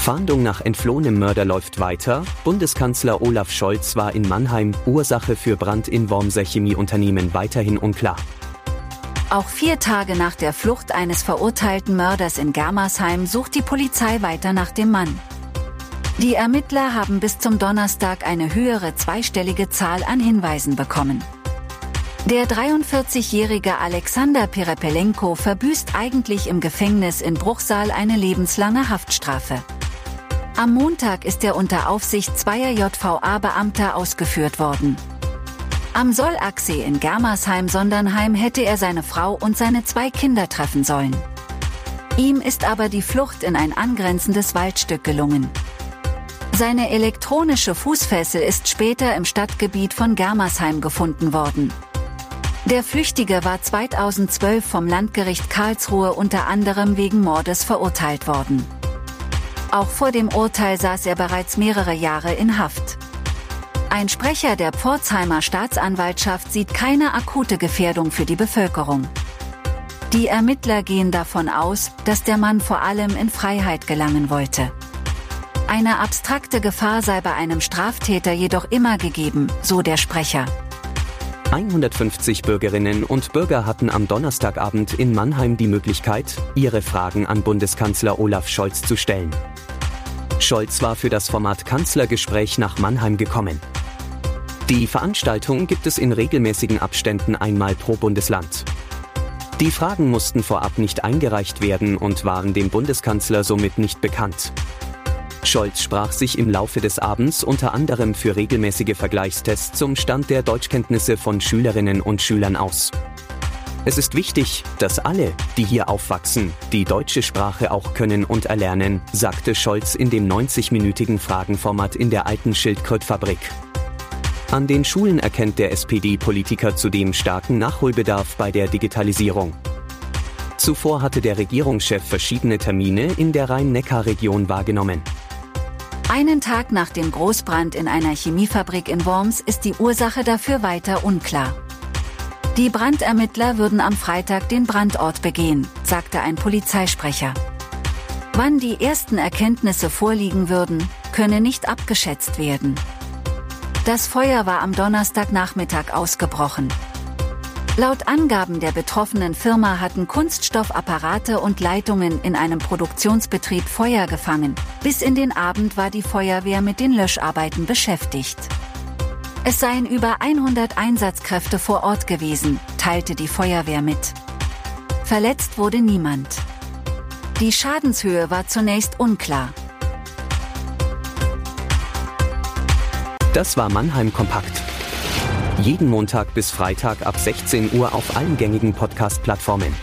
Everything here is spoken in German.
Fahndung nach entflohenem Mörder läuft weiter. Bundeskanzler Olaf Scholz war in Mannheim. Ursache für Brand in Wormser Chemieunternehmen weiterhin unklar. Auch vier Tage nach der Flucht eines verurteilten Mörders in Germersheim sucht die Polizei weiter nach dem Mann. Die Ermittler haben bis zum Donnerstag eine höhere zweistellige Zahl an Hinweisen bekommen. Der 43-jährige Alexander Perepelenko verbüßt eigentlich im Gefängnis in Bruchsal eine lebenslange Haftstrafe. Am Montag ist er unter Aufsicht zweier JVA-Beamter ausgeführt worden. Am Sollachsee in Germersheim-Sondernheim hätte er seine Frau und seine zwei Kinder treffen sollen. Ihm ist aber die Flucht in ein angrenzendes Waldstück gelungen. Seine elektronische Fußfessel ist später im Stadtgebiet von Germersheim gefunden worden. Der Flüchtige war 2012 vom Landgericht Karlsruhe unter anderem wegen Mordes verurteilt worden. Auch vor dem Urteil saß er bereits mehrere Jahre in Haft. Ein Sprecher der Pforzheimer Staatsanwaltschaft sieht keine akute Gefährdung für die Bevölkerung. Die Ermittler gehen davon aus, dass der Mann vor allem in Freiheit gelangen wollte. Eine abstrakte Gefahr sei bei einem Straftäter jedoch immer gegeben, so der Sprecher. 150 Bürgerinnen und Bürger hatten am Donnerstagabend in Mannheim die Möglichkeit, ihre Fragen an Bundeskanzler Olaf Scholz zu stellen. Scholz war für das Format Kanzlergespräch nach Mannheim gekommen. Die Veranstaltung gibt es in regelmäßigen Abständen einmal pro Bundesland. Die Fragen mussten vorab nicht eingereicht werden und waren dem Bundeskanzler somit nicht bekannt. Scholz sprach sich im Laufe des Abends unter anderem für regelmäßige Vergleichstests zum Stand der Deutschkenntnisse von Schülerinnen und Schülern aus. Es ist wichtig, dass alle, die hier aufwachsen, die deutsche Sprache auch können und erlernen, sagte Scholz in dem 90-minütigen Fragenformat in der alten Schildkrötfabrik. An den Schulen erkennt der SPD-Politiker zudem starken Nachholbedarf bei der Digitalisierung. Zuvor hatte der Regierungschef verschiedene Termine in der Rhein-Neckar-Region wahrgenommen. Einen Tag nach dem Großbrand in einer Chemiefabrik in Worms ist die Ursache dafür weiter unklar. Die Brandermittler würden am Freitag den Brandort begehen, sagte ein Polizeisprecher. Wann die ersten Erkenntnisse vorliegen würden, könne nicht abgeschätzt werden. Das Feuer war am Donnerstagnachmittag ausgebrochen. Laut Angaben der betroffenen Firma hatten Kunststoffapparate und Leitungen in einem Produktionsbetrieb Feuer gefangen. Bis in den Abend war die Feuerwehr mit den Löscharbeiten beschäftigt. Es seien über 100 Einsatzkräfte vor Ort gewesen, teilte die Feuerwehr mit. Verletzt wurde niemand. Die Schadenshöhe war zunächst unklar. Das war Mannheim Kompakt. Jeden Montag bis Freitag ab 16 Uhr auf allen gängigen Podcast-Plattformen.